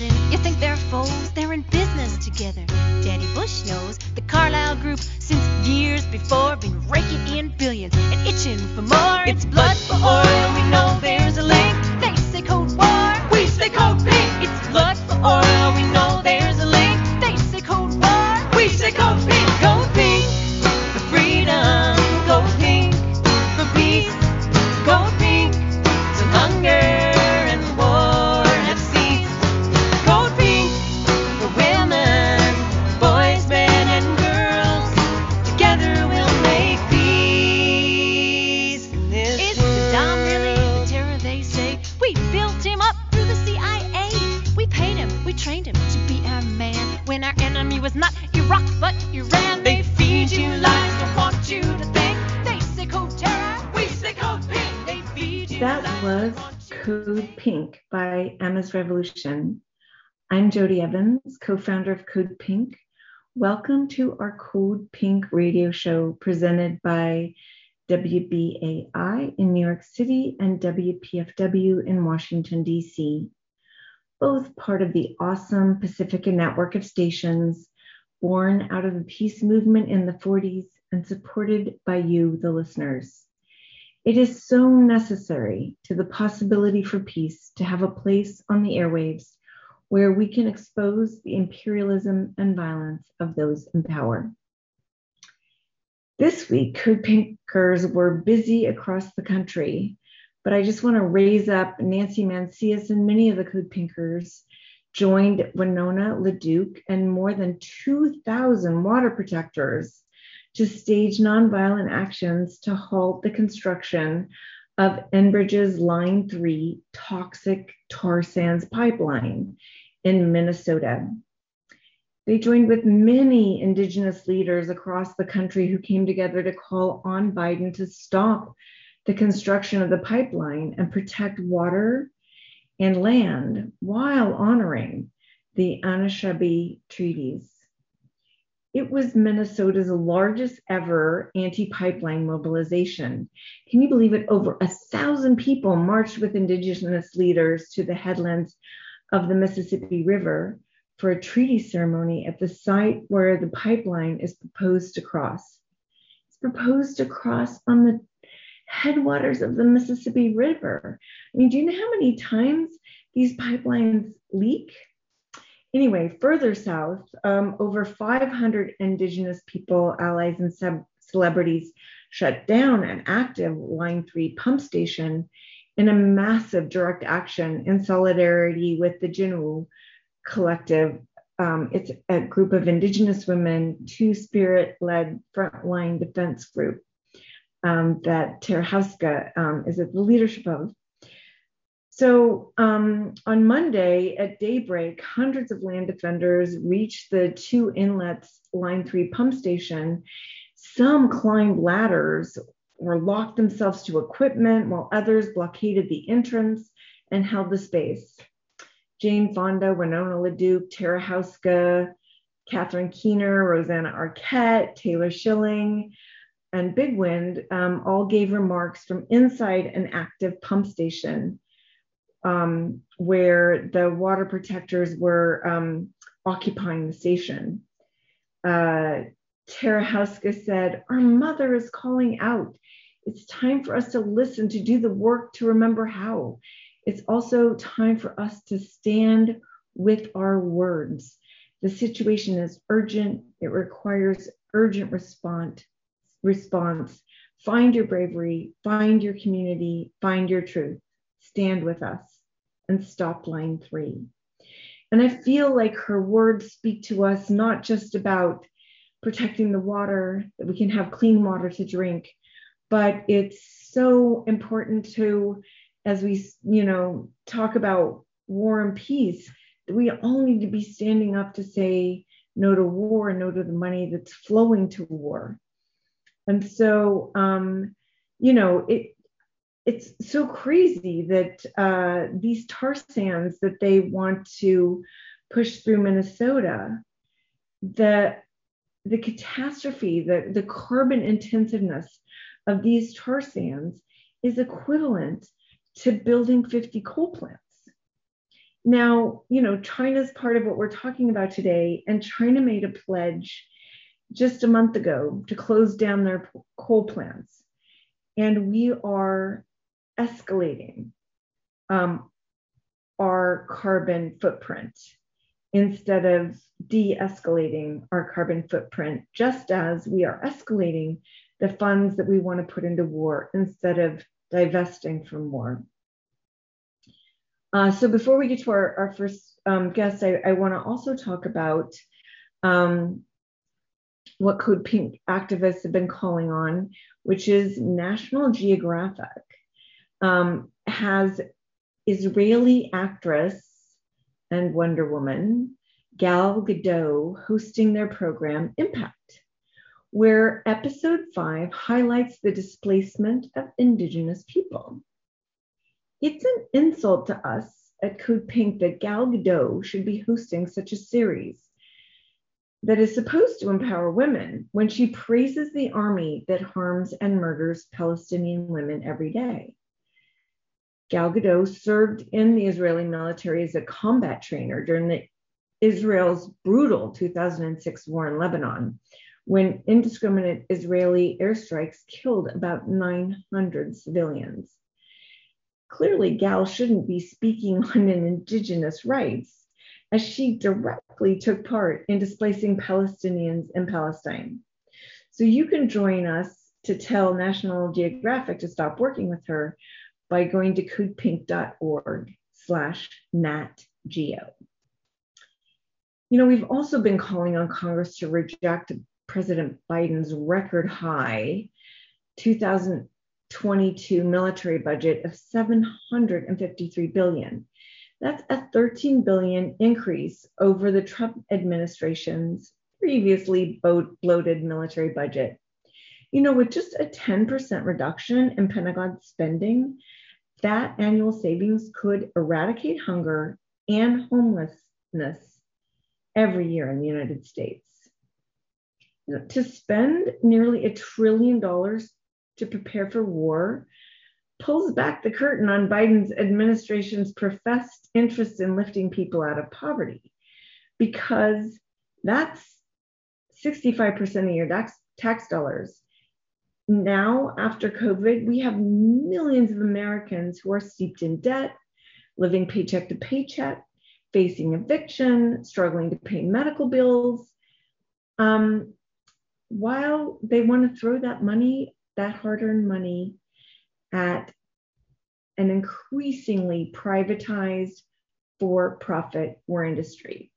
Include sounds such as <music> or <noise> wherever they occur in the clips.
You think they're foes? They're in business together. Daddy Bush knows the Carlyle Group since years before been raking in billions and itching for more. It's blood for oil. We know there's a link. Co founder of Code Pink. Welcome to our Code Pink radio show presented by WBAI in New York City and WPFW in Washington, D.C., both part of the awesome Pacifica network of stations born out of the peace movement in the 40s and supported by you, the listeners. It is so necessary to the possibility for peace to have a place on the airwaves where we can expose the imperialism and violence of those in power. This week, Code Pinkers were busy across the country, but I just want to raise up Nancy Mancias and many of the Code Pinkers joined Winona LaDuke and more than 2,000 water protectors to stage nonviolent actions to halt the construction of Enbridge's Line 3 toxic tar sands pipeline in Minnesota. They joined with many Indigenous leaders across the country who came together to call on Biden to stop the construction of the pipeline and protect water and land while honoring the Anishinaabe treaties. It was Minnesota's largest ever anti pipeline mobilization. Can you believe it? Over a thousand people marched with Indigenous leaders to the headlands of the Mississippi River for a treaty ceremony at the site where the pipeline is proposed to cross. It's proposed to cross on the headwaters of the Mississippi River. I mean, do you know how many times these pipelines leak? Anyway, further south, um, over 500 Indigenous people, allies, and sub- celebrities shut down an active Line 3 pump station in a massive direct action in solidarity with the Giniw Collective. Um, it's a group of Indigenous women, two spirit led frontline defense group um, that Tara Houska um, is at the leadership of. So um, on Monday at daybreak, hundreds of land defenders reached the two inlets Line 3 pump station. Some climbed ladders or locked themselves to equipment, while others blockaded the entrance and held the space. Jane Fonda, Winona LaDuke, Tara Houska, Catherine Keener, Rosanna Arquette, Taylor Schilling, and Big Wind um, all gave remarks from inside an active pump station um, where the water protectors were um, occupying the station. Uh, Tara Houska said, Our mother is calling out. It's time for us to listen, to do the work, to remember how. It's also time for us to stand with our words. The situation is urgent. It requires urgent response. Response. Find your bravery, find your community, find your truth. Stand with us and stop line three. And I feel like her words speak to us not just about protecting the water, that we can have clean water to drink, but it's so important to, as we, you know, talk about war and peace, that we all need to be standing up to say no to war and no to the money that's flowing to war. And so, um, you know, it, it's so crazy that uh, these tar sands that they want to push through Minnesota, that the catastrophe, the, the carbon intensiveness of these tar sands is equivalent to building 50 coal plants. Now, you know, China's part of what we're talking about today, and China made a pledge just a month ago to close down their coal plants. And we are escalating um, our carbon footprint instead of de escalating our carbon footprint, just as we are escalating the funds that we want to put into war instead of divesting from war. Uh, so before we get to our, our first um, guest, I, I want to also talk about um, what Code Pink activists have been calling on, which is National Geographic um, has Israeli actress and Wonder Woman Gal Gadot hosting their program Impact, where episode five highlights the displacement of Indigenous people. It's an insult to us at Code Pink that Gal Gadot should be hosting such a series that is supposed to empower women when she praises the army that harms and murders Palestinian women every day. Gal Gadot served in the Israeli military as a combat trainer during the Israel's brutal 2006 war in Lebanon, when indiscriminate Israeli airstrikes killed about 900 civilians. Clearly, Gal shouldn't be speaking <laughs> on indigenous rights, as she directly took part in displacing Palestinians in Palestine. So you can join us to tell National Geographic to stop working with her by going to codepink.org slash natgeo. You know, we've also been calling on Congress to reject President Biden's record high 2022 military budget of 753 billion. That's a 13 billion increase over the Trump administration's previously bloated military budget. You know, with just a 10% reduction in Pentagon spending, that annual savings could eradicate hunger and homelessness every year in the United States. To spend nearly a trillion dollars to prepare for war pulls back the curtain on Biden's administration's professed interest in lifting people out of poverty because that's 65% of your tax, dollars now, after COVID, we have millions of Americans who are steeped in debt, living paycheck to paycheck, facing eviction, struggling to pay medical bills. Um, while they want to throw that money, that hard earned money, at an increasingly privatized for profit war industry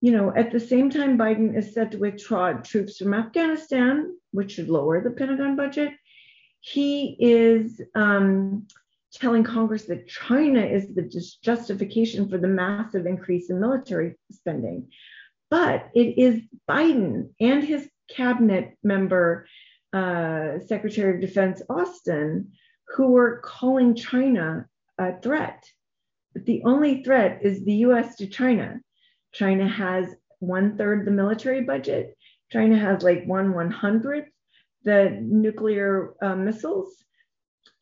you know, at the same time, Biden is set to withdraw troops from Afghanistan, which should lower the Pentagon budget. He is um, telling Congress that China is the justification for the massive increase in military spending. But it is Biden and his cabinet member, uh, Secretary of Defense Austin, who are calling China a threat. But the only threat is the US to China. China has one third the military budget. China has like one one hundredth the nuclear uh, missiles.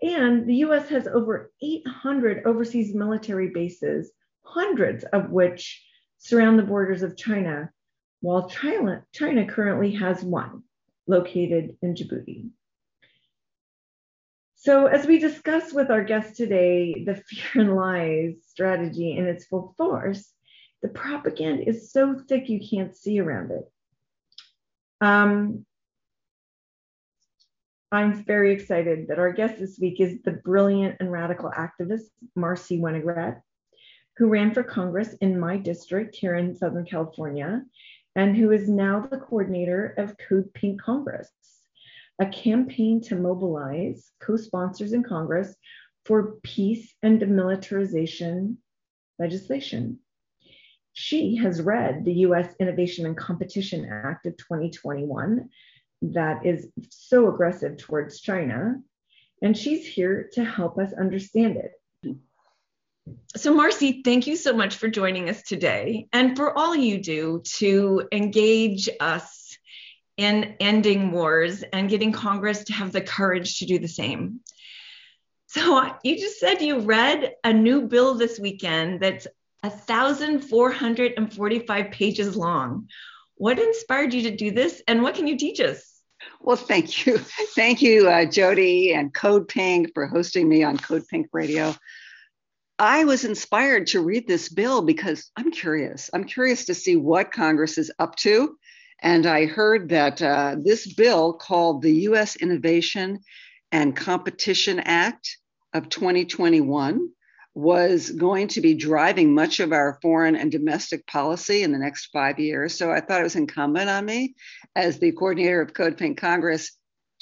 And the US has over 800 overseas military bases, hundreds of which surround the borders of China, while China, China currently has one located in Djibouti. So, as we discuss with our guest today, the fear and lies strategy in its full force, the propaganda is so thick you can't see around it. Um, I'm very excited that our guest this week is the brilliant and radical activist Marcy Winograd, who ran for Congress in my district here in Southern California, and who is now the coordinator of Code Pink Congress, a campaign to mobilize co sponsors in Congress for peace and demilitarization legislation. She has read the US Innovation and Competition Act of 2021 that is so aggressive towards China, and she's here to help us understand it. So, Marcy, thank you so much for joining us today and for all you do to engage us in ending wars and getting Congress to have the courage to do the same. So you just said you read a new bill this weekend that's 1,445 pages long. What inspired you to do this and what can you teach us? Well, thank you. Thank you, uh, Jody and Code Pink for hosting me on Code Pink Radio. I was inspired to read this bill because I'm curious. I'm curious to see what Congress is up to. And I heard that uh, this bill called the US Innovation and Competition Act of 2021 was going to be driving much of our foreign and domestic policy in the next five years. So I thought it was incumbent on me as the coordinator of Code Pink Congress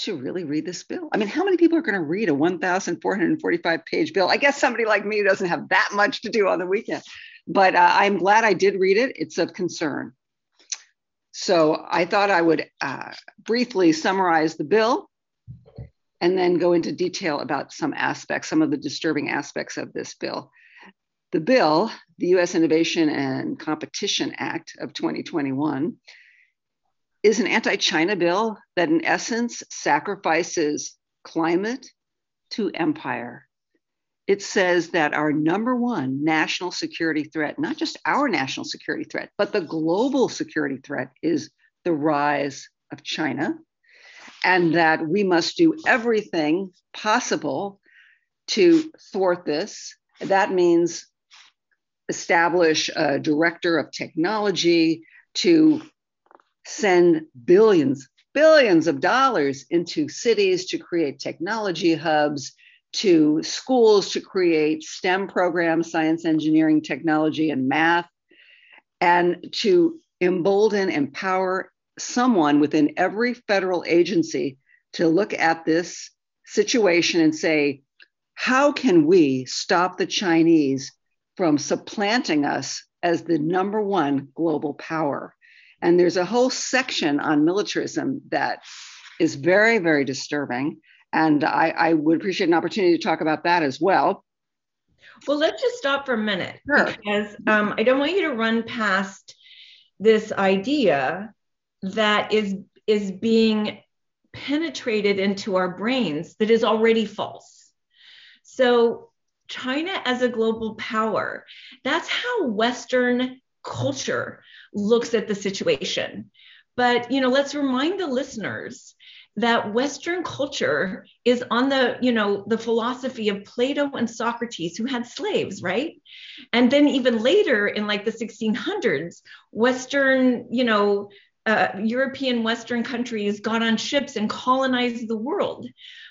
to really read this bill. I mean, how many people are going to read a 1,445 page bill? I guess somebody like me doesn't have that much to do on the weekend, but uh, I'm glad I did read it. It's of concern. So I thought I would uh, briefly summarize the bill and then go into detail about some aspects, some of the disturbing aspects of this bill. The bill, the US Innovation and Competition Act of 2021, is an anti China bill that, in essence, sacrifices climate to empire. It says that our number one national security threat, not just our national security threat, but the global security threat, is the rise of China and that we must do everything possible to thwart this. That means establish a director of technology to send billions, billions of dollars into cities to create technology hubs, to schools to create STEM programs, science, engineering, technology, and math, and to embolden, empower, someone within every federal agency to look at this situation and say, how can we stop the Chinese from supplanting us as the number one global power? And there's a whole section on militarism that is very, very disturbing. And I, I would appreciate an opportunity to talk about that as well. Well, let's just stop for a minute sure. because um, I don't want you to run past this idea that is is being penetrated into our brains that is already false. So China as a global power, that's how Western culture looks at the situation. But you know, let's remind the listeners that Western culture is on the, you know, the philosophy of Plato and Socrates, who had slaves, right? And then even later in like the 1600s, Western, you know, uh, European Western countries got on ships and colonized the world.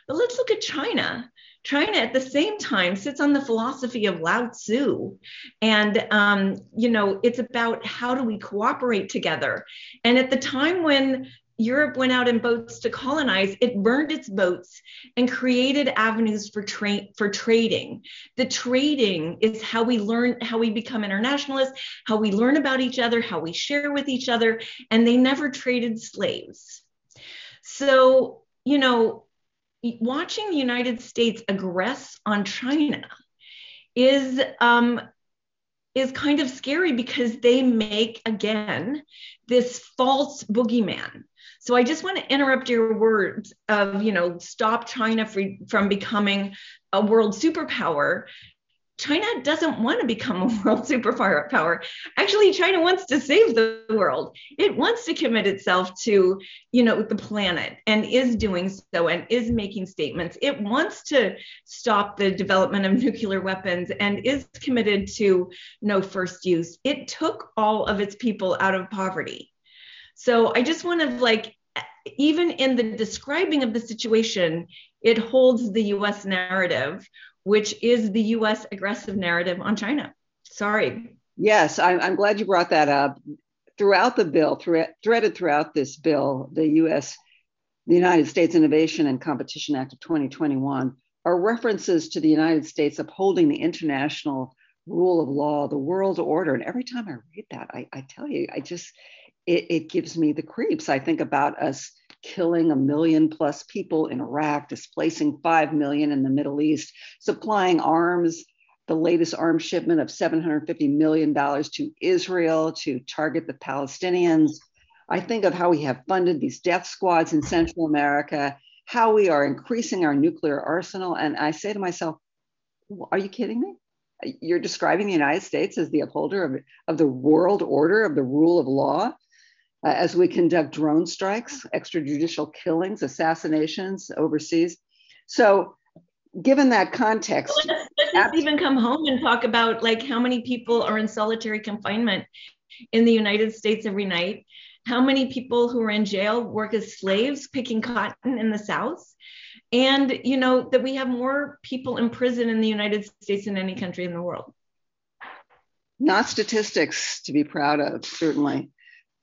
But let's look at China. China at the same time sits on the philosophy of Lao Tzu. And, um, you know, it's about how do we cooperate together. And at the time when Europe went out in boats to colonize, it burned its boats and created avenues for tra- for trading. The trading is how we learn, how we become internationalists, how we learn about each other, how we share with each other, and they never traded slaves. So, you know, watching the United States aggress on China is um, is kind of scary because they make again this false boogeyman so I just want to interrupt your words of, you know, stop China from becoming a world superpower. China doesn't want to become a <laughs> world superpower. Actually, China wants to save the world. It wants to commit itself to, you know, the planet and is doing so and is making statements. It wants to stop the development of <laughs> nuclear weapons and is committed to no first use. It took all of its people out of poverty. So I just want to like, even in the describing of the situation, it holds the US narrative, which is the US aggressive narrative on China. Sorry. Yes, I'm, I'm glad you brought that up. Throughout the bill, through, threaded throughout this bill, the US, the United States Innovation and Competition Act of 2021 are references to the United States upholding the international rule of law, the world order. And every time I read that, I, I tell you, I just, it, it gives me the creeps. I think about us killing a million plus people in Iraq, displacing 5 million in the Middle East, supplying arms, the latest arms shipment of $750 million to Israel to target the Palestinians. I think of how we have funded these death squads in Central America, how we are increasing our nuclear arsenal. And I say to myself, are you kidding me? You're describing the United States as the upholder of, of the world order, of the rule of law, uh, as we conduct drone strikes, extrajudicial killings, assassinations overseas. So, given that context, let's, let's even come home and talk about like how many people are in solitary confinement in the United States every night. How many people who are in jail work as slaves picking cotton in the South? And you know that we have more people in prison in the United States than any country in the world. Not statistics to be proud of, certainly.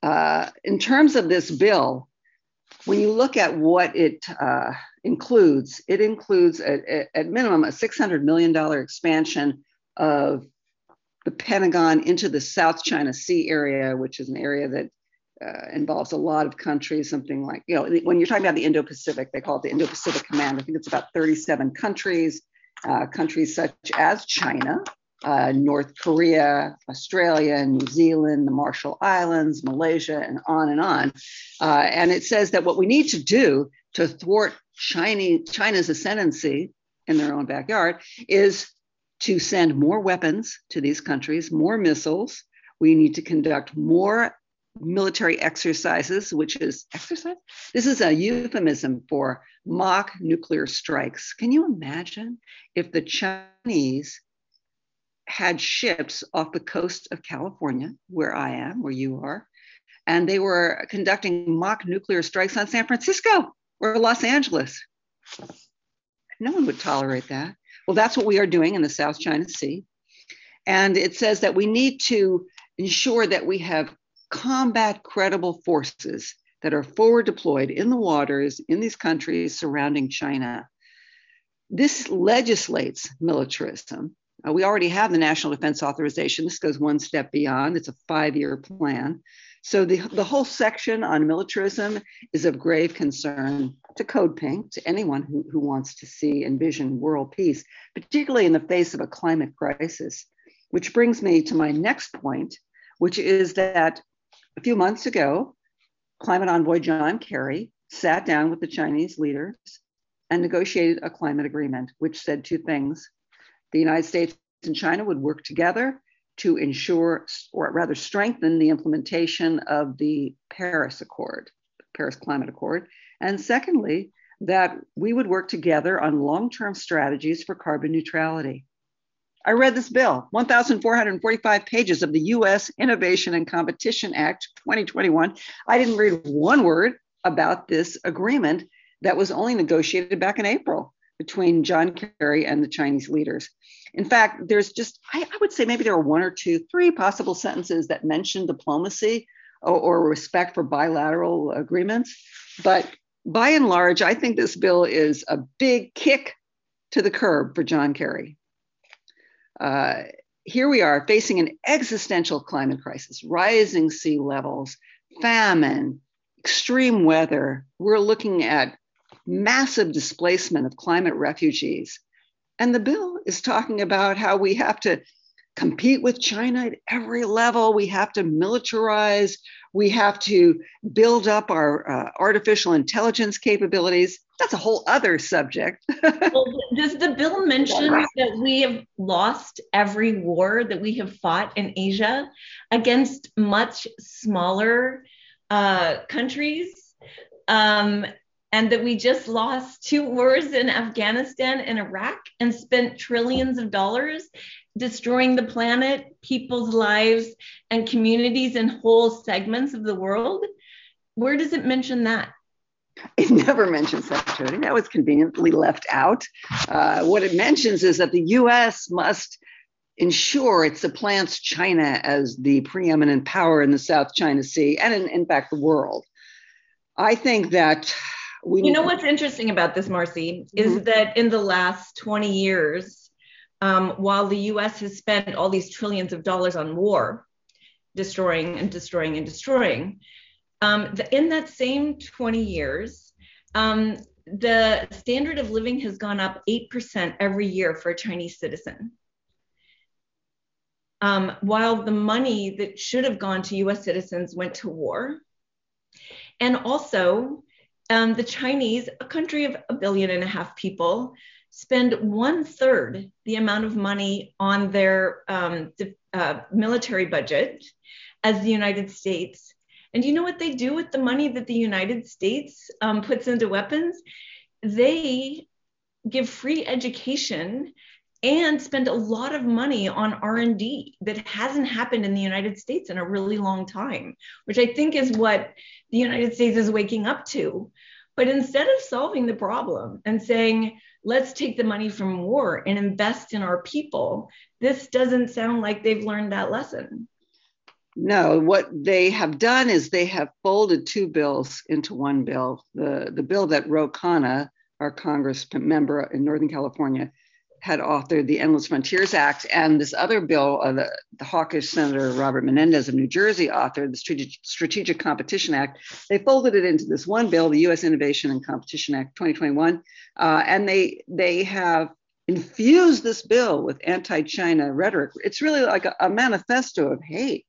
Uh, in terms of this bill, when you look at what it uh, includes, it includes at, at minimum a $600 million expansion of the Pentagon into the South China Sea area, which is an area that uh, involves a lot of countries, something like, you know, when you're talking about the Indo Pacific, they call it the Indo Pacific Command. I think it's about 37 countries, uh, countries such as China, uh, North Korea, Australia, New Zealand, the Marshall Islands, Malaysia, and on and on. Uh, and it says that what we need to do to thwart Chinese, China's ascendancy in their own backyard is to send more weapons to these countries, more missiles. We need to conduct more military exercises, which is exercise. This is a euphemism for mock nuclear strikes. Can you imagine if the Chinese had ships off the coast of California, where I am, where you are, and they were conducting mock nuclear strikes on San Francisco or Los Angeles? No one would tolerate that. Well, that's what we are doing in the South China Sea. And it says that we need to ensure that we have combat credible forces that are forward deployed in the waters in these countries surrounding China. This legislates militarism. Uh, we already have the National Defense Authorization. This goes one step beyond. It's a five year plan. So the, the whole section on militarism is of grave concern to Code Pink, to anyone who, who wants to see envision world peace, particularly in the face of a climate crisis. Which brings me to my next point, which is that a few months ago, climate envoy John Kerry sat down with the Chinese leaders and negotiated a climate agreement, which said two things. The United States and China would work together to ensure, or rather strengthen, the implementation of the Paris Accord, Paris Climate Accord. And secondly, that we would work together on long term strategies for carbon neutrality. I read this bill, 1,445 pages of the US Innovation and Competition Act 2021. I didn't read one word about this agreement that was only negotiated back in April between John Kerry and the Chinese leaders. In fact, there's just, I, I, would say maybe there are one or two, three possible sentences that mention diplomacy or, or respect for bilateral agreements. But by and large, I think this bill is a big kick to the curb for John Kerry. Uh, here we are facing an existential climate crisis, rising sea levels, famine, extreme weather. We're looking at massive displacement of climate refugees. And the bill is talking about how we have to compete with China at every level. We have to militarize. We have to build up our uh, artificial intelligence capabilities. That's a whole other subject. <laughs> well, does the bill mention that we have lost every war that we have fought in Asia against much smaller uh, countries? Um, and that we just lost two wars in Afghanistan and Iraq and spent trillions of dollars destroying the planet, people's lives, and communities in whole segments of the world. Where does it mention that? It never mentions that, Jody. That was conveniently left out. Uh, what it mentions is that the US must ensure it supplants China as the preeminent power in the South China Sea and, in, in fact, the world. I think that we. You know what's interesting about this, Marcy, is mm-hmm. that in the last 20 years, um, while the US has spent all these trillions of dollars on war, destroying and destroying and destroying, um, the, in that same 20 years, um, the standard of living has gone up 8% every year for a Chinese citizen. Um, while the money that should have gone to US citizens went to war. And also, um, the Chinese, a country of a billion and a half people, spend one third the amount of money on their um, uh, military budget as the United States. And you know what they do with the money that the United States um, puts into weapons? They give free education and spend a lot of money on r&d that hasn't happened in the united states in a really long time which i think is what the united states is waking up to but instead of solving the problem and saying let's take the money from war and invest in our people this doesn't sound like they've learned that lesson no, what they have done is they have folded two bills into one bill. The, the bill that Ro Khanna, our Congress member in Northern California, had authored the Endless Frontiers Act, and this other bill, uh, the, the, hawkish Senator Robert Menendez of New Jersey authored, the Strategic, Competition Act. They folded it into this one bill, the U.S. Innovation and Competition Act 2021, uh, and they they have infused this bill with anti-China rhetoric. It's really like a, a manifesto of hate,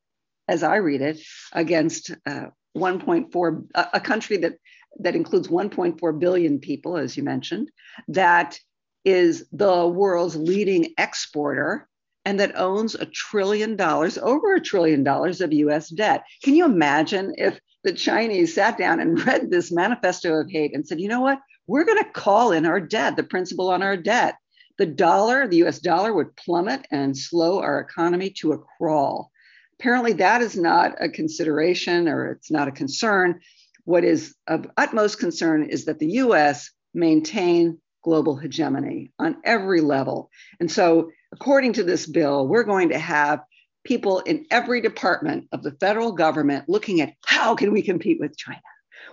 as I read it, against uh, 1.4 a, a country that that includes 1.4 billion people, as you mentioned, that is the world's leading exporter and that owns a trillion dollars, over a trillion dollars of US debt. Can you imagine if the Chinese sat down and <laughs> read this manifesto of hate and said, you know what? We're going to call in our debt, the principal on our debt. The dollar, the US dollar would plummet and slow our economy to a crawl. Apparently, that is not a consideration or it's not a concern. What is of utmost concern is that the US maintain global hegemony on every level. And so, according to this bill, we're going to have people in every department of the federal government looking at how can we compete with China?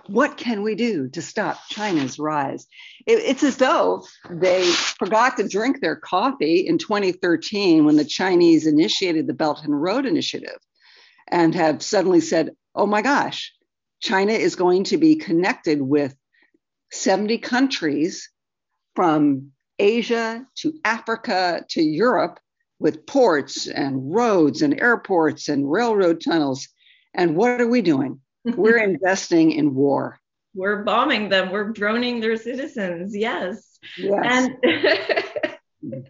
What can we do to stop China's rise? It, it's as though they forgot to drink their coffee in 2013 when the Chinese initiated the Belt and Road Initiative and have suddenly said, oh my gosh, China is going to be connected with 70 countries from Asia to Africa to Europe with ports and roads and airports and railroad tunnels. And what are we doing? <laughs> We're investing in war. We're bombing them. We're droning their citizens. Yes. yes. And <laughs>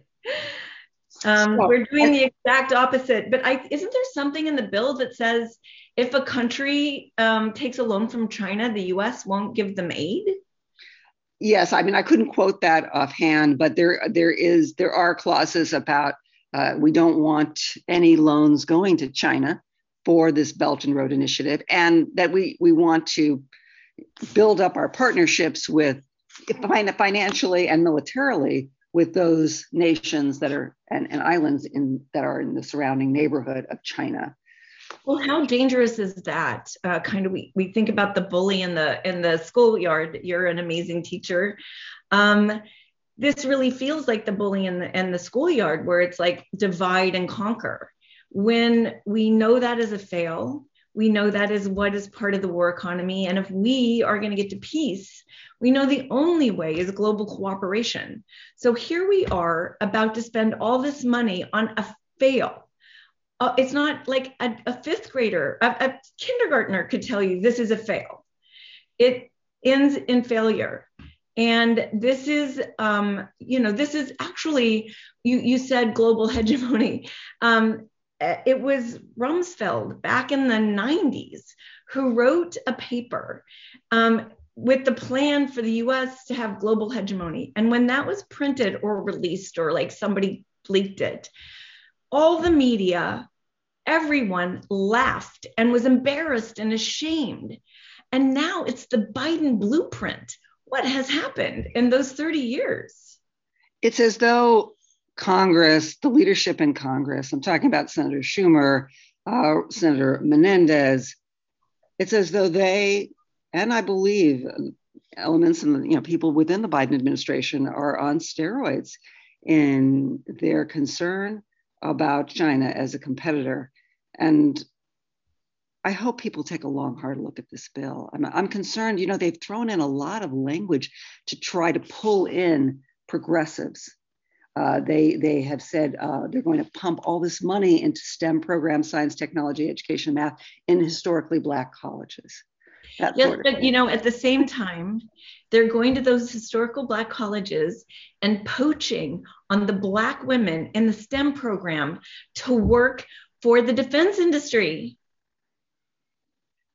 um, so, we're doing the exact opposite. But I, isn't there something in the bill that says if a country um, takes a loan from China, the US won't give them aid? Yes, I mean I couldn't quote that offhand, but there there is there are clauses about uh, we don't want any loans going to China for this Belt and Road Initiative, and that we we want to build up our partnerships with financially and militarily with those nations that are and, and islands in that are in the surrounding neighborhood of China. Well, how dangerous is that? Uh, kind of, we, we think about the bully in the in the schoolyard. You're an amazing teacher. Um, this really feels like the bully in the in the schoolyard, where it's like divide and conquer. When we know that is a fail, we know that is what is part of the war economy. And if we are going to get to peace, we know the only way is global cooperation. So here we are about to spend all this money on a fail uh, it's not like a, a fifth grader, a, a, kindergartner could tell you this is a fail. It ends in failure. And this is, um, you know, this is actually, you, you said global <laughs> hegemony. Um, it was Rumsfeld back in the 90s who wrote a paper um, with the plan for the US to have global hegemony. And when that was printed or released or like somebody leaked it, all the media everyone laughed and was embarrassed and ashamed. And now it's the Biden blueprint. What has happened in those 30 years? It's as though Congress, the leadership in Congress, I'm talking about Senator Schumer, uh, Senator Menendez, it's as though they, and I believe elements and you know people within the Biden administration are on steroids in their concern about China as a competitor. And I hope people take a long, hard look at this bill. I'm, I'm, concerned, you know, they've thrown in a lot of language to try to pull in progressives. Uh, they, they have said uh, they're going to pump all this money into STEM programs, science, technology, education, math, in historically Black colleges. That yes, but you know, at the same time, they're going to those historical Black colleges and poaching on the Black women in the STEM program to work for the defense industry.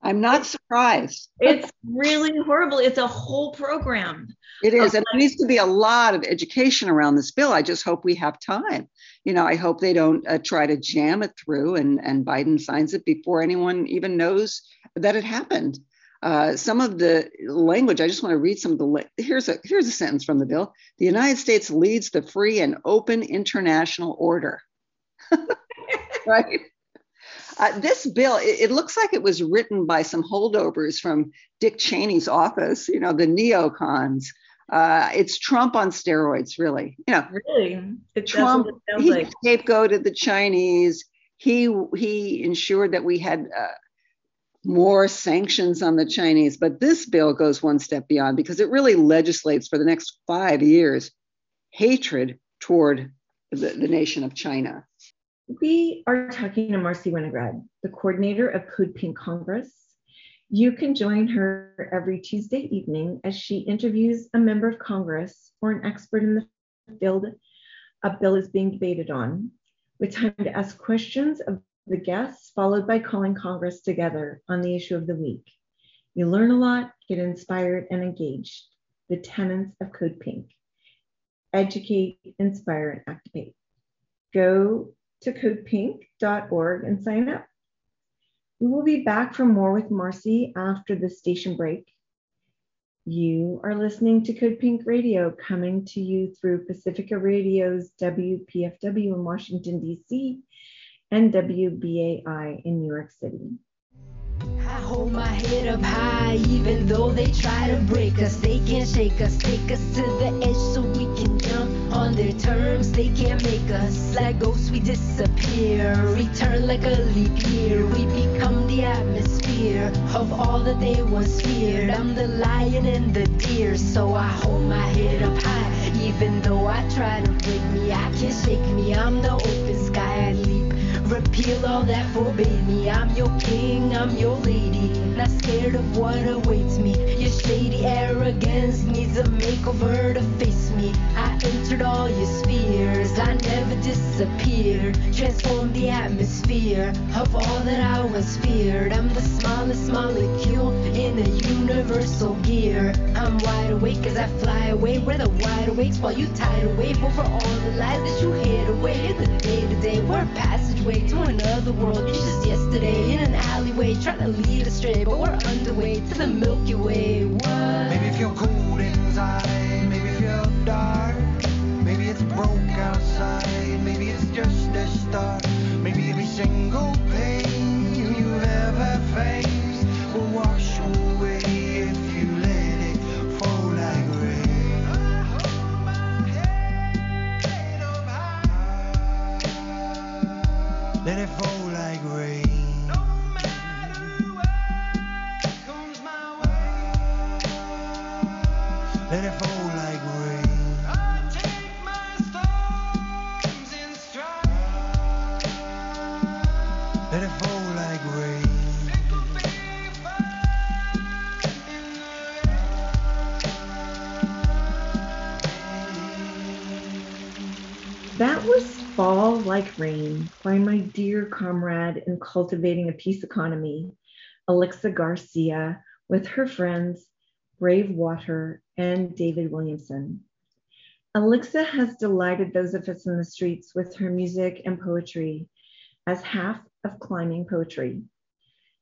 I'm not surprised. it's really horrible. It's a whole program. It is. And there needs to be a lot of education around this bill. I just hope we have time. You know, I hope they don't uh, try to jam it through and, and Biden signs it before anyone even knows that it happened. Uh, some of the language, I just want to read some of the. Here's a here's a sentence from the bill. The United States leads the free and open international order. <laughs> <laughs> right. Uh, this bill, it, it, looks like it was written by some holdovers from Dick Cheney's office, you know, the neocons. Uh, it's Trump on steroids, really. You know, really, it Trump he like. scapegoated the Chinese. He he ensured that we had uh, more sanctions on the Chinese. But this bill goes one step beyond because it really legislates for the next five years hatred toward the, the nation of China. We are talking to Marcy Winograd, the coordinator of Code Pink Congress. You can join her every Tuesday evening as she interviews a member of Congress or an expert in the field a bill is being debated on, with time to ask questions of the guests, followed by calling Congress together on the issue of the week. You learn a lot, get inspired, and engaged. The tenets of Code Pink educate, inspire, and activate. Go to codepink.org and sign up. We will be back for more with Marcy after the station break. You are listening to Code Pink Radio, coming to you through Pacifica Radio's WPFW in Washington, D.C and WBAI in New York City. I hold my head up high, even though they try to break us. They can't shake us, take us to the edge so we can jump on their terms. They can't make us like ghosts, we disappear. Return like a leap year, we become the atmosphere of all that they once feared. I'm the lion and the deer, so I hold my head up high, even though I try to break me. I can't shake me, I'm the open sky. I leap Repeal all that forbade me. I'm your king, I'm your lady. Not scared of what awaits me. Your shady arrogance needs a makeover to face me. I entered all your I never disappeared. Transformed the atmosphere of all that I was feared. I'm the smallest molecule in a universal gear. I'm wide awake as I fly away where the wide awakes while you tide away over all the lies that you hid away in the day to day. We're a passageway to another world. It's just yesterday in an alleyway trying to lead astray, but we're underway to the Milky Way. What? Maybe if you're cold inside, single pain you've ever faced will wash away if you let it fall like rain. Let it fall. Fall Like Rain by my dear comrade in cultivating a peace economy, Alixa Garcia, with her friends Brave Water and David Williamson. Alixa has delighted those of us in the streets with her music and poetry as half of Climbing PoeTree.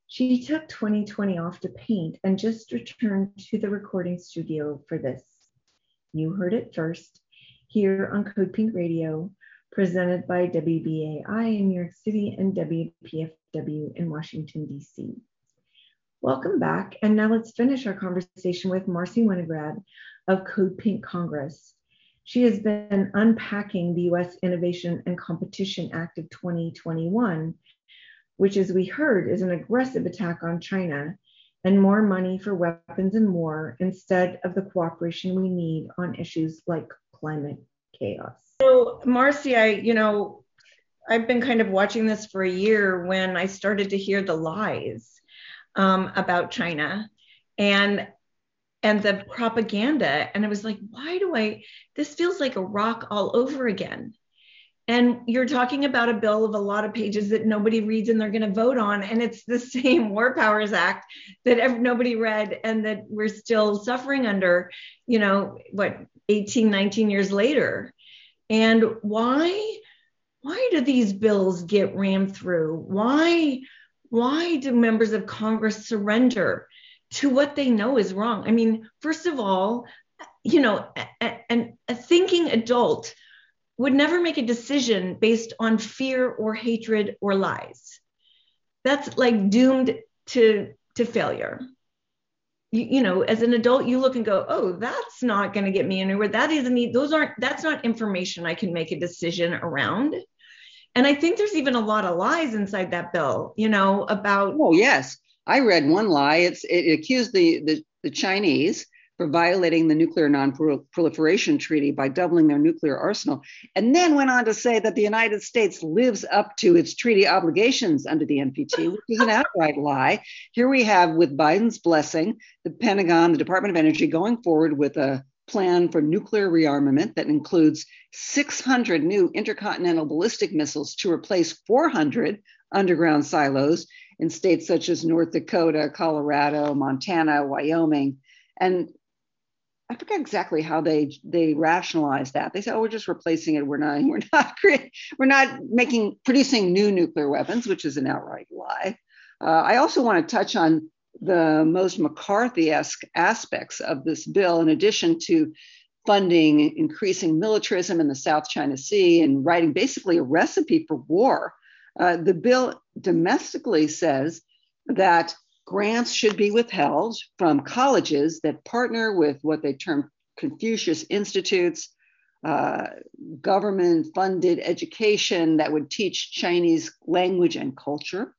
She took 2020 off to paint and just returned to the recording studio for this. You heard it first here on Code Pink Radio presented by WBAI in New York City and WPFW in Washington, D.C. Welcome back. And now let's finish our conversation with Marcy Winograd of Code Pink Congress. She has been unpacking the US Innovation and Competition Act of 2021, which, as we heard, is an aggressive attack on China and more money for weapons and war instead of the cooperation we need on issues like climate chaos. So, Marcy, I, you know, I've been kind of watching this for a year when I started to hear the lies um, about China. and and the propaganda. And i was like why do i this feels like Iraq all over again. And you're talking about a bill of a lot of pages that nobody reads and they're going to vote on. And it's the <laughs> same war powers act that nobody read and that we're still suffering under you know what 18 19 years later and why why do these bills get rammed through? Why why do members of congress surrender to what they know is wrong? I mean first of all you know a, a, a thinking adult would never make a decision based on fear or hatred or lies. That's like doomed to to failure you, you know as an adult you look and go oh that's not going to get me anywhere. That isn't those aren't that's not information i can make a decision around. And i think there's even a lot of lies inside that bill you know about oh yes. I read one lie. It's it accused the the, the chinese for violating the Nuclear Non-Proliferation Treaty by doubling their nuclear arsenal, and then went on to say that the United States lives up to its treaty obligations under the NPT, which is an outright lie. Here we have, with Biden's blessing, the Pentagon, the Department of Energy going forward with a plan for nuclear rearmament that includes 600 new intercontinental ballistic missiles to replace 400 underground silos in states such as North Dakota, Colorado, Montana, Wyoming. And I forget exactly how they they rationalize that. They say, "Oh, we're just replacing it. We're not. We're not. <laughs> creating, We're not making producing new nuclear weapons," which is an outright lie. Uh, I also want to touch on the most McCarthy-esque aspects of this bill, in addition to funding increasing militarism in the South China Sea and writing basically a recipe for war. Uh, the bill domestically says that grants should be withheld from colleges that partner with what they term Confucius Institutes, uh, government funded education that would teach Chinese language and culture.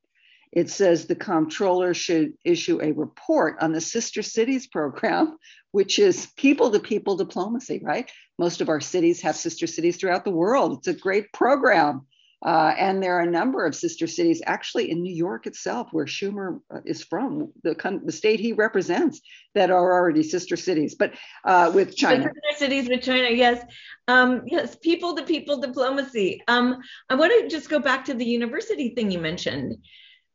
It says the comptroller should issue a report on the Sister Cities program, which is people to people diplomacy, right? Most of our cities have sister cities throughout the world. It's a great program. Uh, and there are a number of sister cities actually in New York itself, where Schumer uh, is from, the, the state he represents, that are already sister cities, but uh, with China. Sister cities with China, yes. Um, yes, people to people diplomacy. Um, I want to just go back to the university thing you mentioned.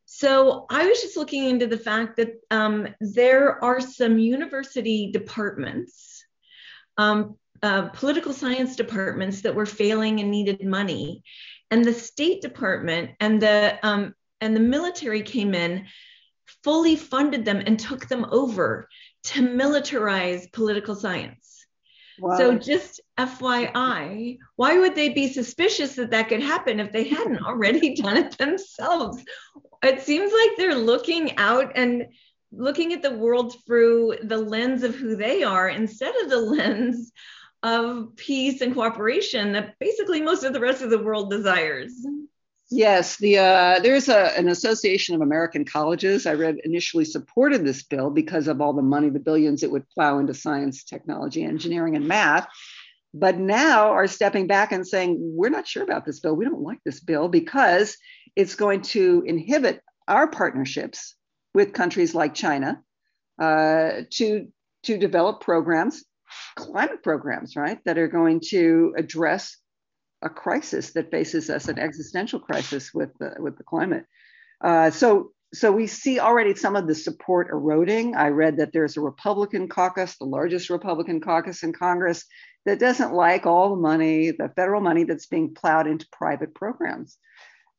So I was just looking into the fact that um, there are some university departments, um, uh, political science departments that were failing and needed money and the State Department and the um, and the military came in, fully funded them and took them over to militarize political science. Wow. So just FYI, why would they be suspicious that that could happen if they hadn't <laughs> already done it themselves? It seems like they're looking out and looking at the world through the lens of who they are instead of the <laughs> lens of peace and cooperation that basically most of the rest of the world desires. Yes, the uh, there's a, an Association of American Colleges. I read initially supported this bill because of all the money, the billions it would plow into science, technology, engineering, and math. But now are stepping back and saying we're not sure about this bill. We don't like this bill because it's going to inhibit our partnerships with countries like China uh, to to develop programs climate programs, right, that are going to address a crisis that faces us, an existential crisis with the, with the climate. Uh, so, so we see already some of the support eroding. I read that there's a Republican caucus, the largest Republican caucus in Congress, that doesn't like all the money, the federal money that's being plowed into private programs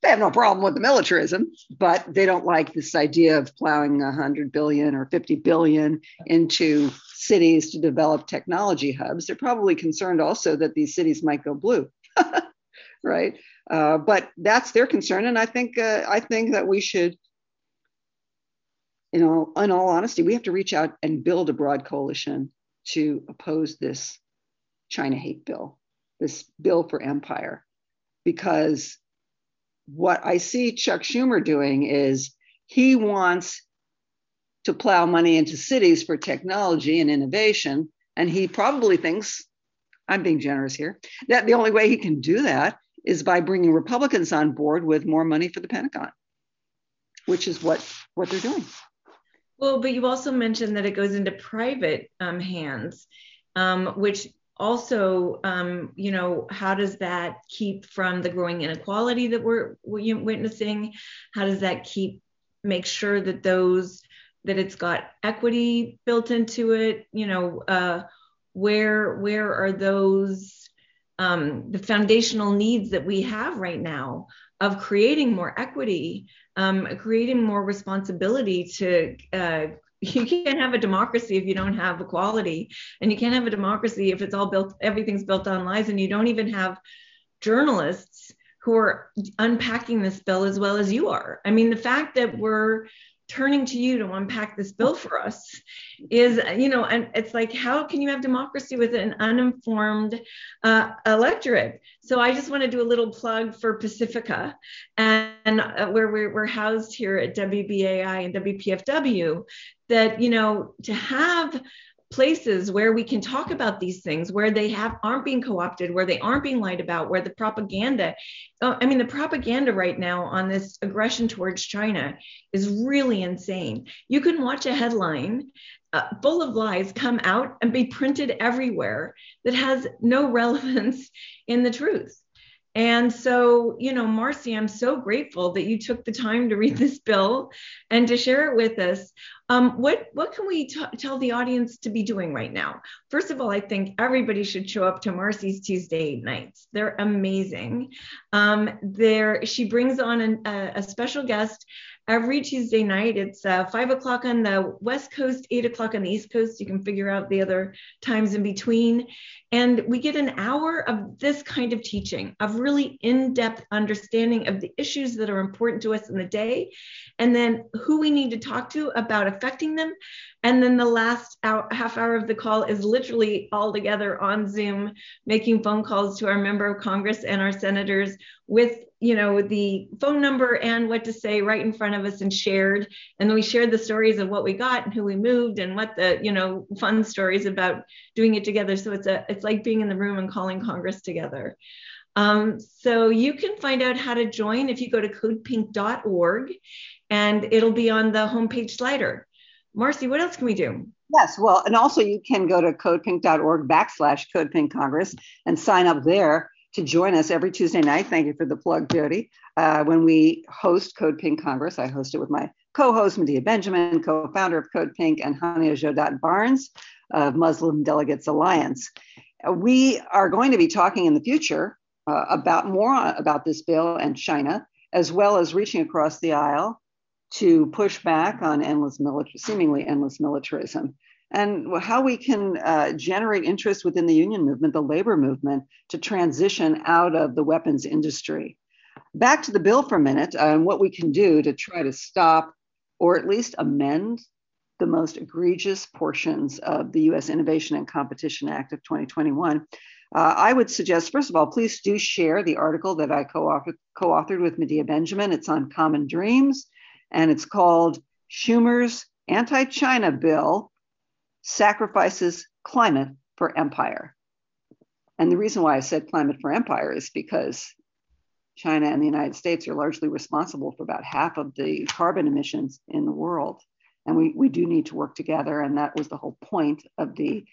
they have no problem with the militarism, but they don't like this idea of plowing 100 billion or 50 billion into cities to develop technology hubs. They're probably concerned also that these cities might go blue, <laughs> right? Uh, but that's their concern, and I think uh, I think that we should, you know, in all honesty, we have to reach out and build a broad coalition to oppose this China hate bill, this bill for empire, because what I see Chuck Schumer doing is he wants to plow money into cities for technology and innovation. And he probably thinks, I'm being generous here, that the only way he can do that is by bringing Republicans on board with more money for the Pentagon, which is what, what they're doing. Well, but you also mentioned that it goes into private um, hands, um, which also, um, you know, how does that keep from the growing inequality that we're, witnessing? How does that keep make sure that those that it's got equity built into it? You know, uh, where where are those um, the foundational needs that we have right now of creating more equity, um, creating more responsibility to. Uh, <laughs> you can't have a democracy if you don't have equality, and you can't have a democracy if it's all built, everything's built on lies, and you don't even have journalists who are unpacking this bill as well as you are. I mean, the fact that we're turning to you to unpack this bill for us is you know and it's like how can you have democracy with an uninformed uh, electorate? So i just want to do a little plug for pacifica and uh, where we're, we're housed here at wbai and wpfw that you know to have places where we can talk about these things where they have aren't being co-opted where they aren't being lied about where the propaganda uh, i mean the propaganda right now on this aggression towards china is really insane. You can watch a headline uh, full of lies come out and be printed everywhere that has no <laughs> relevance in the truth and so, you know, Marcy, I'm so grateful that you took the time to read this bill and to share it with us. Um, what what can we t- tell the audience to be doing right now? First of all, I think everybody should show up to Marcy's Tuesday nights. They're amazing. Um, there, she brings on an, a, a special guest every Tuesday night. It's uh, five o'clock on the West Coast, eight o'clock on the East Coast. You can figure out the other times in between. And we get an hour of this kind of teaching, of really in depth understanding of the issues that are important to us in the day, and then who we need to talk to about affecting them. And then the last hour, half hour of the call is literally all together on Zoom, making phone calls to our member of Congress and our senators with you know the phone number and what to say right in front of us and shared. And then we shared the stories of what we got and who we moved and what the you know fun stories about doing it together. So it's a it's like being in the room and calling congress together. Um, so you can find out how to join if you go to codepink.org and it'll be on the homepage slider. Marcy what else can we do? Yes, well, and also you can go to codepink.org backslash codepink congress and sign up there to join us every Tuesday night. Thank you for the plug, Jody. Uh, when we host Code Pink Congress, I host it with my co-host Medea Benjamin, co-founder of Code Pink, and Hania Jodat Barnes of Muslim Delegates Alliance. Uh, we are going to be talking in the future uh, about more about this bill and China, as well as reaching across the aisle to push back on endless military, seemingly endless militarism and how we can uh, generate interest within the union movement, the labor movement, to transition out of the weapons industry. Back to the bill for a minute and what we can do to try to stop or at least amend the most egregious portions of the US Innovation and Competition Act of 2021. Uh, I would suggest, first of all, please do share the article that I co authored with Medea Benjamin. It's on Common Dreams, and it's called Schumer's Anti China Bill sacrifices climate for empire. And the reason why I said climate for empire is because China and the United States are largely responsible for about half of the carbon emissions in the world. And we, we do need to work together. And that was the whole point of the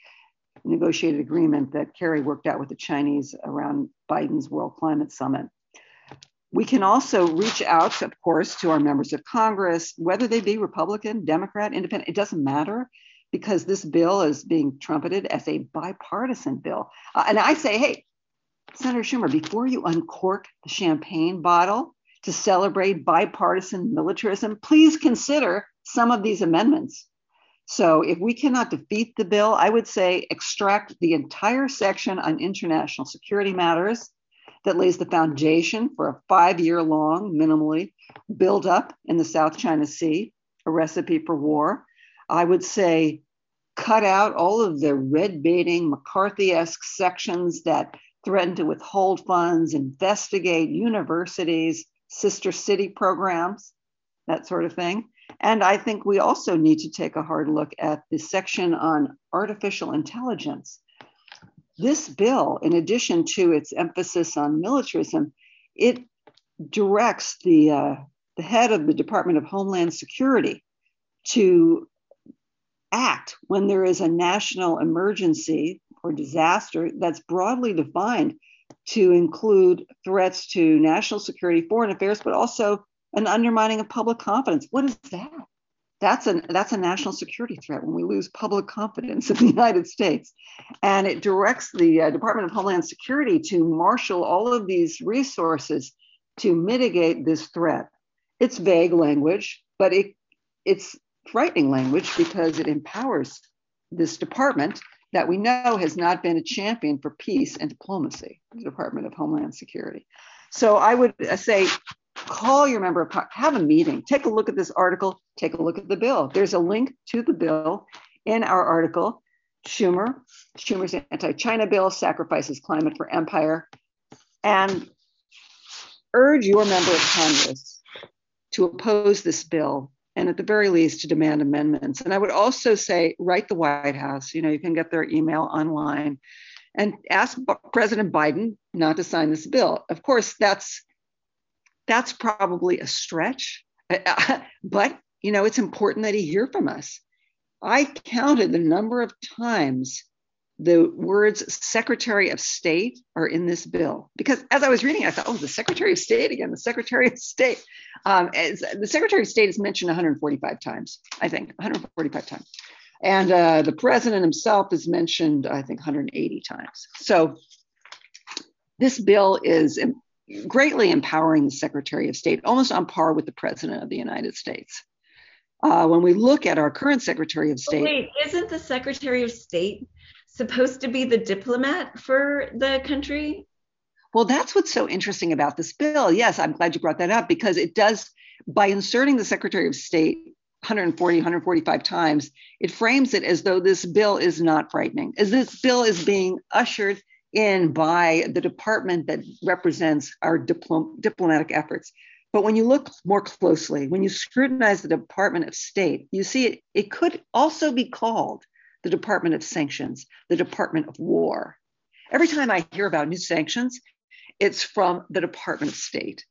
negotiated agreement that Kerry worked out with the Chinese around Biden's World Climate Summit. We can also reach out, of course, to our members of Congress, whether they be Republican, Democrat, Independent, it doesn't matter because this bill is being trumpeted as a bipartisan bill. Uh, and I say, hey, Senator Schumer, before you uncork the champagne bottle to celebrate bipartisan militarism, please consider some of these amendments. So, if we cannot defeat the bill, I would say extract the entire section on international security matters that lays the foundation for a five year long, minimally build up in the South China Sea, a recipe for war. I would say cut out all of the red baiting McCarthy esque sections that threaten to withhold funds, investigate universities, sister city programs, that sort of thing. And I think we also need to take a hard look at the section on artificial intelligence. This bill, in addition to its emphasis on militarism, it directs the, uh, the head of the Department of Homeland Security to act when there is a national emergency or disaster that's broadly defined to include threats to national security, foreign affairs, but also an undermining of public confidence. What is that? That's a, that's a national security threat when we lose public confidence in the United States. And it directs the uh, Department of Homeland Security to marshal all of these resources to mitigate this threat. It's vague language, but it, it's frightening language because it empowers this department that we know has not been a champion for peace and diplomacy, the Department of Homeland Security. So I would uh, say call your member of have a meeting, take a look at this article, take a look at the bill. There's a link to the bill in our article. Schumer, Schumer's anti-China bill sacrifices climate for empire, and urge your member of Congress to oppose this bill and at the very least to demand amendments. And I would also say write the White House. You know, you can get their email online and ask President Biden not to sign this bill. Of course, that's that's probably a stretch, <laughs> but you know, it's important that he hear from us. I counted the number of times the words Secretary of State are in this bill because as I was reading, I thought, oh, the Secretary of State again, the Secretary of State. Um, the Secretary of State is mentioned 145 times, I think, 145 times. And uh, the president himself is mentioned, I think, 180 times. So this bill is greatly empowering the Secretary of State, almost on par with the President of the United States. Uh, when we look at our current Secretary of State. Wait, isn't the Secretary of State supposed to be the diplomat for the country? Well, that's what's so interesting about this bill. Yes, I'm glad you brought that up because it does, by inserting the Secretary of State 140, 145 times, it frames it as though this bill is not frightening, as this bill is being ushered in by the department that represents our diplom- diplomatic efforts. But when you look more closely, when you scrutinize the Department of State, you see it, it could also be called the Department of Sanctions, the Department of War. Every time I hear about new sanctions, it's from the Department of State.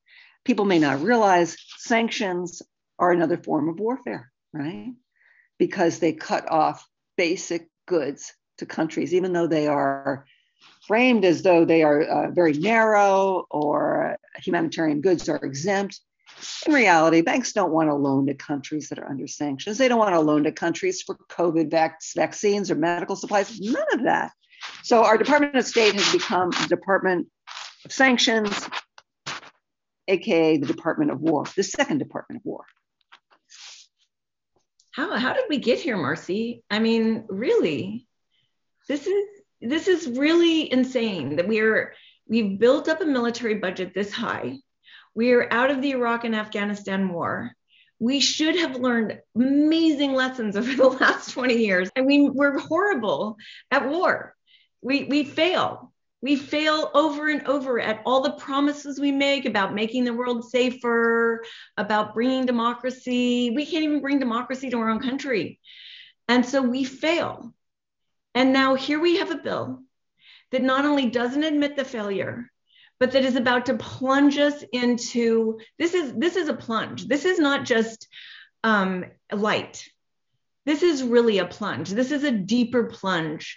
People may not realize sanctions are another form of warfare, right? Because they cut off basic goods to countries, even though they are framed as though they are uh, very narrow or humanitarian goods are exempt. In reality, banks don't want to loan to countries that are under sanctions. They don't want to loan to countries for COVID vac- vaccines or medical supplies, none of that. So our Department of State has become the Department of Sanctions, AKA the Department of War, the second Department of War. How, how did we get here, Marcy? I mean, really, this is this is really insane that we're we've built up a military budget this high. We're out of the Iraq and Afghanistan war. We should have learned amazing lessons <laughs> over the last 20 years. I mean, we're horrible at war. We we fail. We fail over and over at all the promises we make about making the world safer, about bringing democracy. We can't even bring democracy to our own country. And so we fail. And now here we have a bill that not only doesn't admit the failure, but that is about to plunge us into this is this is a plunge. This is not just um, light. This is really a plunge. This is a deeper plunge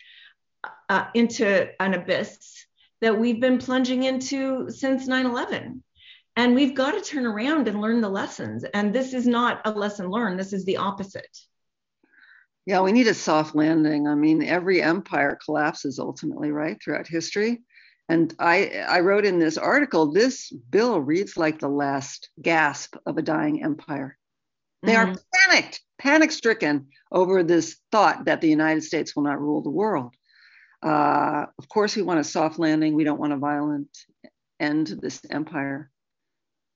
uh, into an abyss that we've been plunging into since 9 11. And we've got to turn around and learn the lessons. And this is not a lesson learned, this is the opposite. Yeah, we need a soft landing. I mean, every empire collapses ultimately, right, throughout history. And I, I wrote in this article this bill reads like the last gasp of a dying empire. They mm-hmm. are panicked, panic stricken over this thought that the United States will not rule the world. Uh, of course, we want a soft landing. We don't want a violent end to this empire.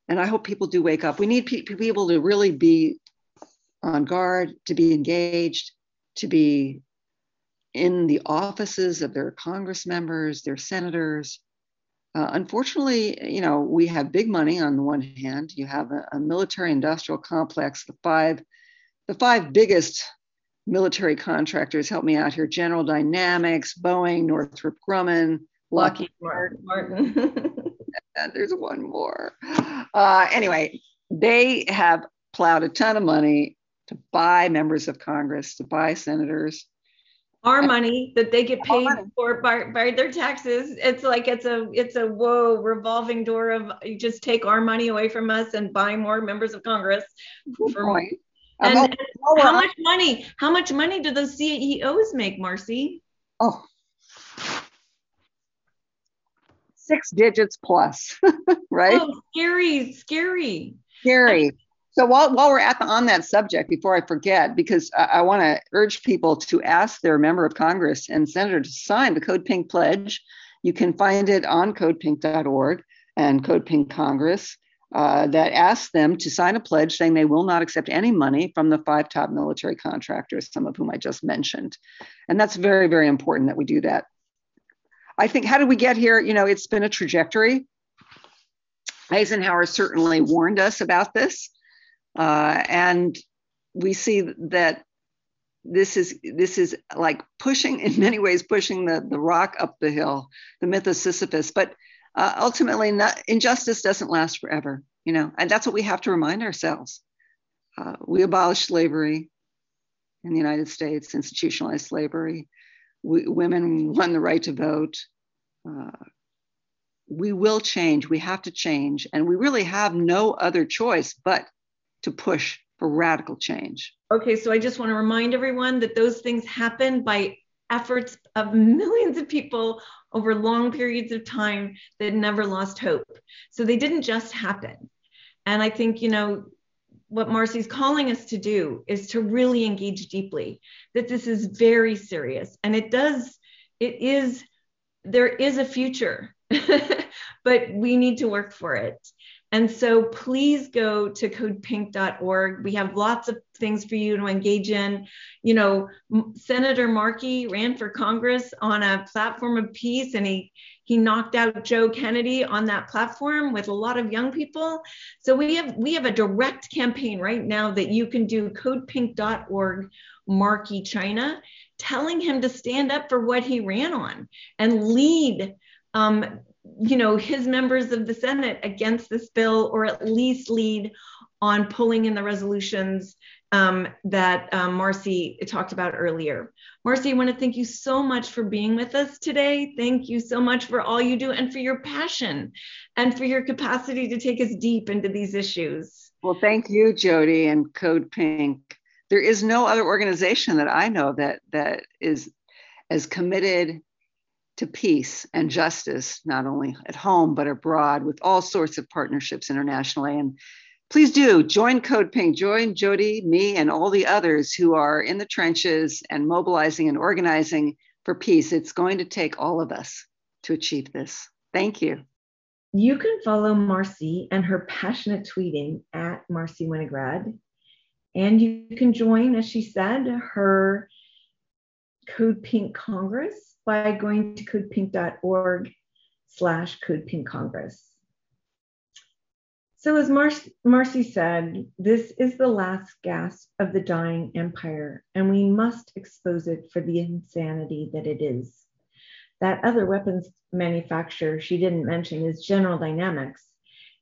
And I hope people do wake up. We need pe- people to really be on guard, to be engaged, to be in the offices of their Congress members, their senators. Uh, unfortunately, you know, we have big money on the one hand. You have a, a military industrial complex, the five, the five biggest military contractors help me out here General Dynamics, Boeing, Northrop Grumman, Lockheed Martin. <laughs> and there's one more. Uh, anyway, they have plowed a ton of money to buy members of Congress, to buy senators. Our money that they get paid for by, by their taxes. It's like it's a it's a whoa revolving door of you just take our money away from us and buy more members of Congress. Point. And, and how much money? How much money do those CEOs make, Marcy? Oh, six digits plus, <laughs> right? Oh, scary, scary. Scary. So while, while we're at the, on that subject, before I forget, because I, I want to urge people to ask their member of Congress and senator to sign the Code Pink Pledge. You can find it on codepink.org and Code Pink Congress uh, that asks them to sign a pledge saying they will not accept any money from the five top military contractors, some of whom I just mentioned. And that's very, very important that we do that. I think, how did we get here? You know, it's been a trajectory. Eisenhower certainly warned us about this. Uh, and we see that this is this is like pushing in many ways pushing the, the rock up the hill the myth of sisyphus but uh, ultimately not, injustice doesn't last forever you know and that's what we have to remind ourselves uh, we abolished slavery in the united states institutionalized slavery we, women won the right to vote. Uh, we will change. We have to change. And we really have no other choice but to push for radical change. Okay, so I just want to remind everyone that those things happen by efforts of millions of people over long periods of time that never lost hope. So they didn't just happen. And I think, you know, what Marcy's calling us to do is to really engage deeply, that this is very serious. And it does, it is, there is a future, <laughs> but we need to work for it. And so please go to codepink.org. We have lots of things for you to engage in. You know, Senator Markey ran for Congress on a platform of peace and he he knocked out Joe Kennedy on that platform with a lot of young people. So we have we have a direct campaign right now that you can do codepink.org Markey China telling him to stand up for what he ran on and lead um, you know his members of the senate against this bill or at least lead on pulling in the resolutions um, that um, Marcy talked about earlier. Marcy, I want to thank you so much for being with us today. Thank you so much for all you do and for your passion and for your capacity to take us deep into these issues. Well, thank you, Jody and Code Pink. There is no other organization that I know that that is as committed to peace and justice, not only at home but abroad, with all sorts of partnerships internationally. And please do join Code Pink, join Jody, me, and all the others who are in the trenches and mobilizing and organizing for peace. It's going to take all of us to achieve this. Thank you. You can follow Marcy and her passionate tweeting at Marcy Winograd. And you can join, as she said, her Code Pink Congress by going to codepink.org slash codepinkcongress. So, as Mar- Marcy said, this is the last gasp of the dying empire, and we must expose it for the insanity that it is. That other weapons manufacturer she didn't mention is General Dynamics,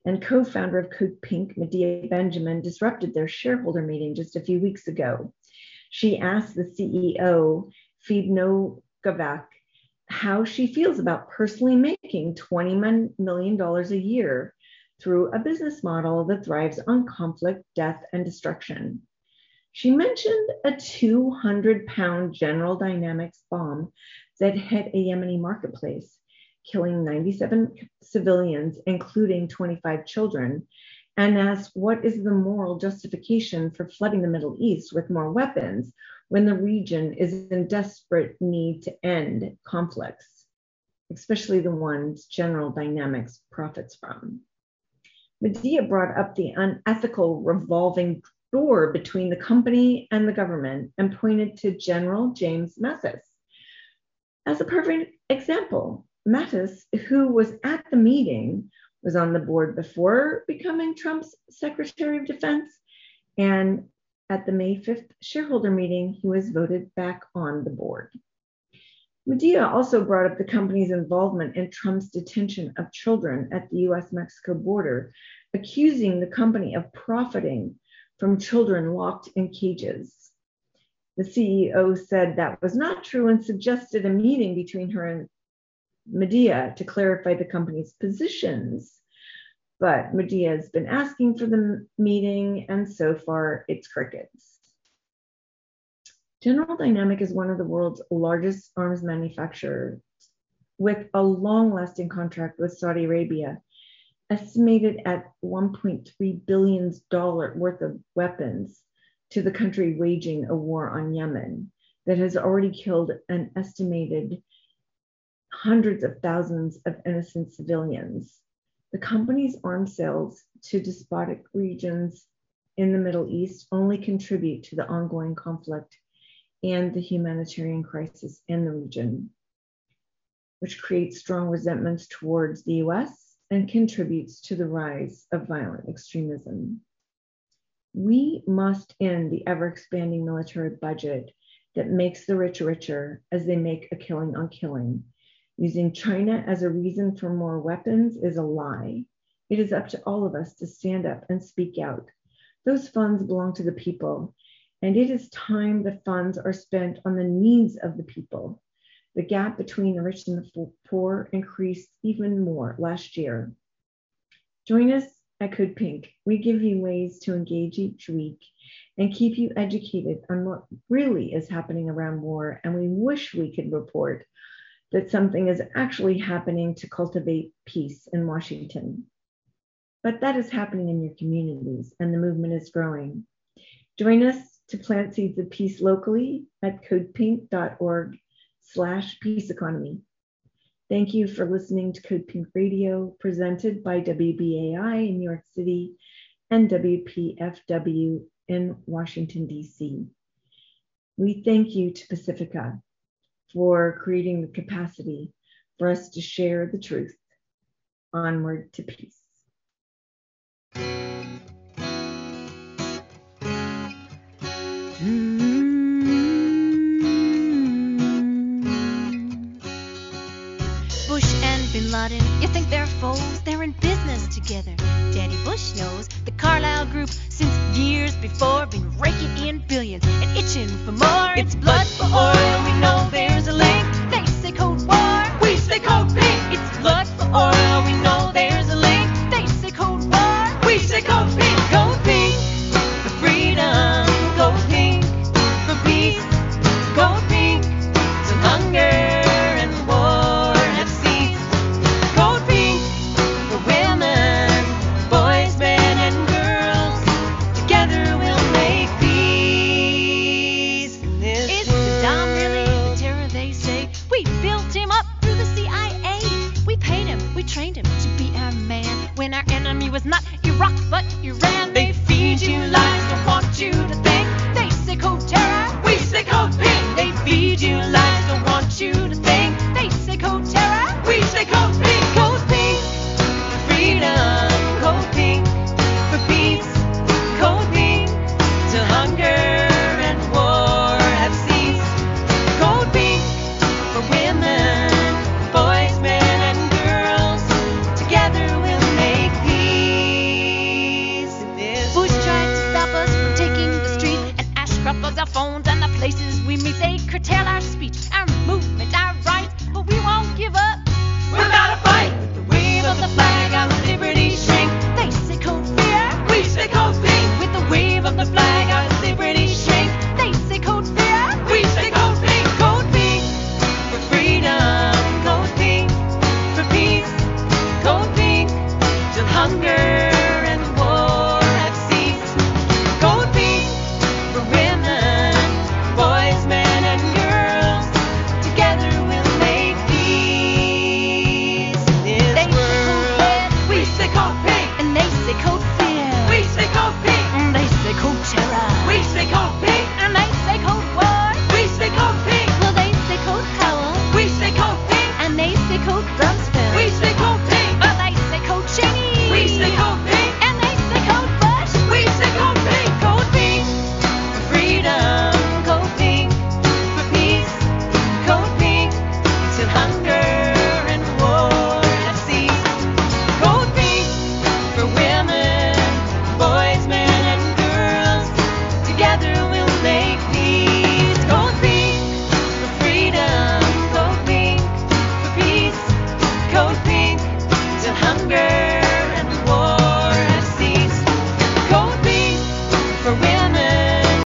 and co founder of Code Pink, Medea Benjamin, disrupted their shareholder meeting just a few weeks ago. She asked the CEO, Phebe Novak, how she feels about personally making $20 million a year through a business model that thrives on conflict, death, and destruction. She mentioned a 200 pound General Dynamics bomb that hit a Yemeni marketplace, killing 97 civilians, including 25 children, and asked what is the moral justification for flooding the Middle East with more weapons when the region is in desperate need to end conflicts, especially the ones General Dynamics profits from. Medea brought up the unethical revolving door between the company and the government and pointed to General James Mattis as a perfect example. Mattis, who was at the meeting, was on the board before becoming Trump's Secretary of Defense. And at the May 5th shareholder meeting, he was voted back on the board. Medea also brought up the company's involvement in Trump's detention of children at the US Mexico border, accusing the company of profiting from children locked in cages. The CEO said that was not true and suggested a meeting between her and Medea to clarify the company's positions. But Medea has been asking for the meeting, and so far it's crickets. General Dynamic is one of the world's largest arms manufacturers with a long lasting contract with Saudi Arabia, estimated at $1.3 billion worth of weapons to the country waging a war on Yemen that has already killed an estimated hundreds of thousands of innocent civilians. The company's arms sales to despotic regions in the Middle East only contribute to the ongoing conflict and the humanitarian crisis in the region, which creates strong resentments towards the US and contributes to the rise of violent extremism. We must end the ever expanding military budget that makes the rich richer as they make a killing on killing. Using China as a reason for more weapons is a lie. It is up to all of us to stand up and speak out. Those funds belong to the people, and it is time the funds are spent on the needs of the people. The gap between the rich and the poor increased even more last year. Join us at Code Pink, we give you ways to engage each week and keep you educated on what really is happening around war. And we wish we could report that something is actually happening to cultivate peace in Washington. But that is happening in your communities, and the movement is growing. Join us to plant seeds of peace locally at codepink.org slash peace economy. Thank you for listening to Code Pink Radio, presented by WBAI in New York City and WPFW in Washington, D.C. We thank you to Pacifica for creating the capacity for us to share the truth. Onward to peace. Bin Laden, you think they're foes? They're in business together. Daddy Bush knows the Carlyle Group since years before been raking in billions and itching for more. It's blood for oil. We know there's a link. They say Cold War. We say Code Pink. It's blood for oil. We know there's a link. They say Cold War. We say Code Pink. Cold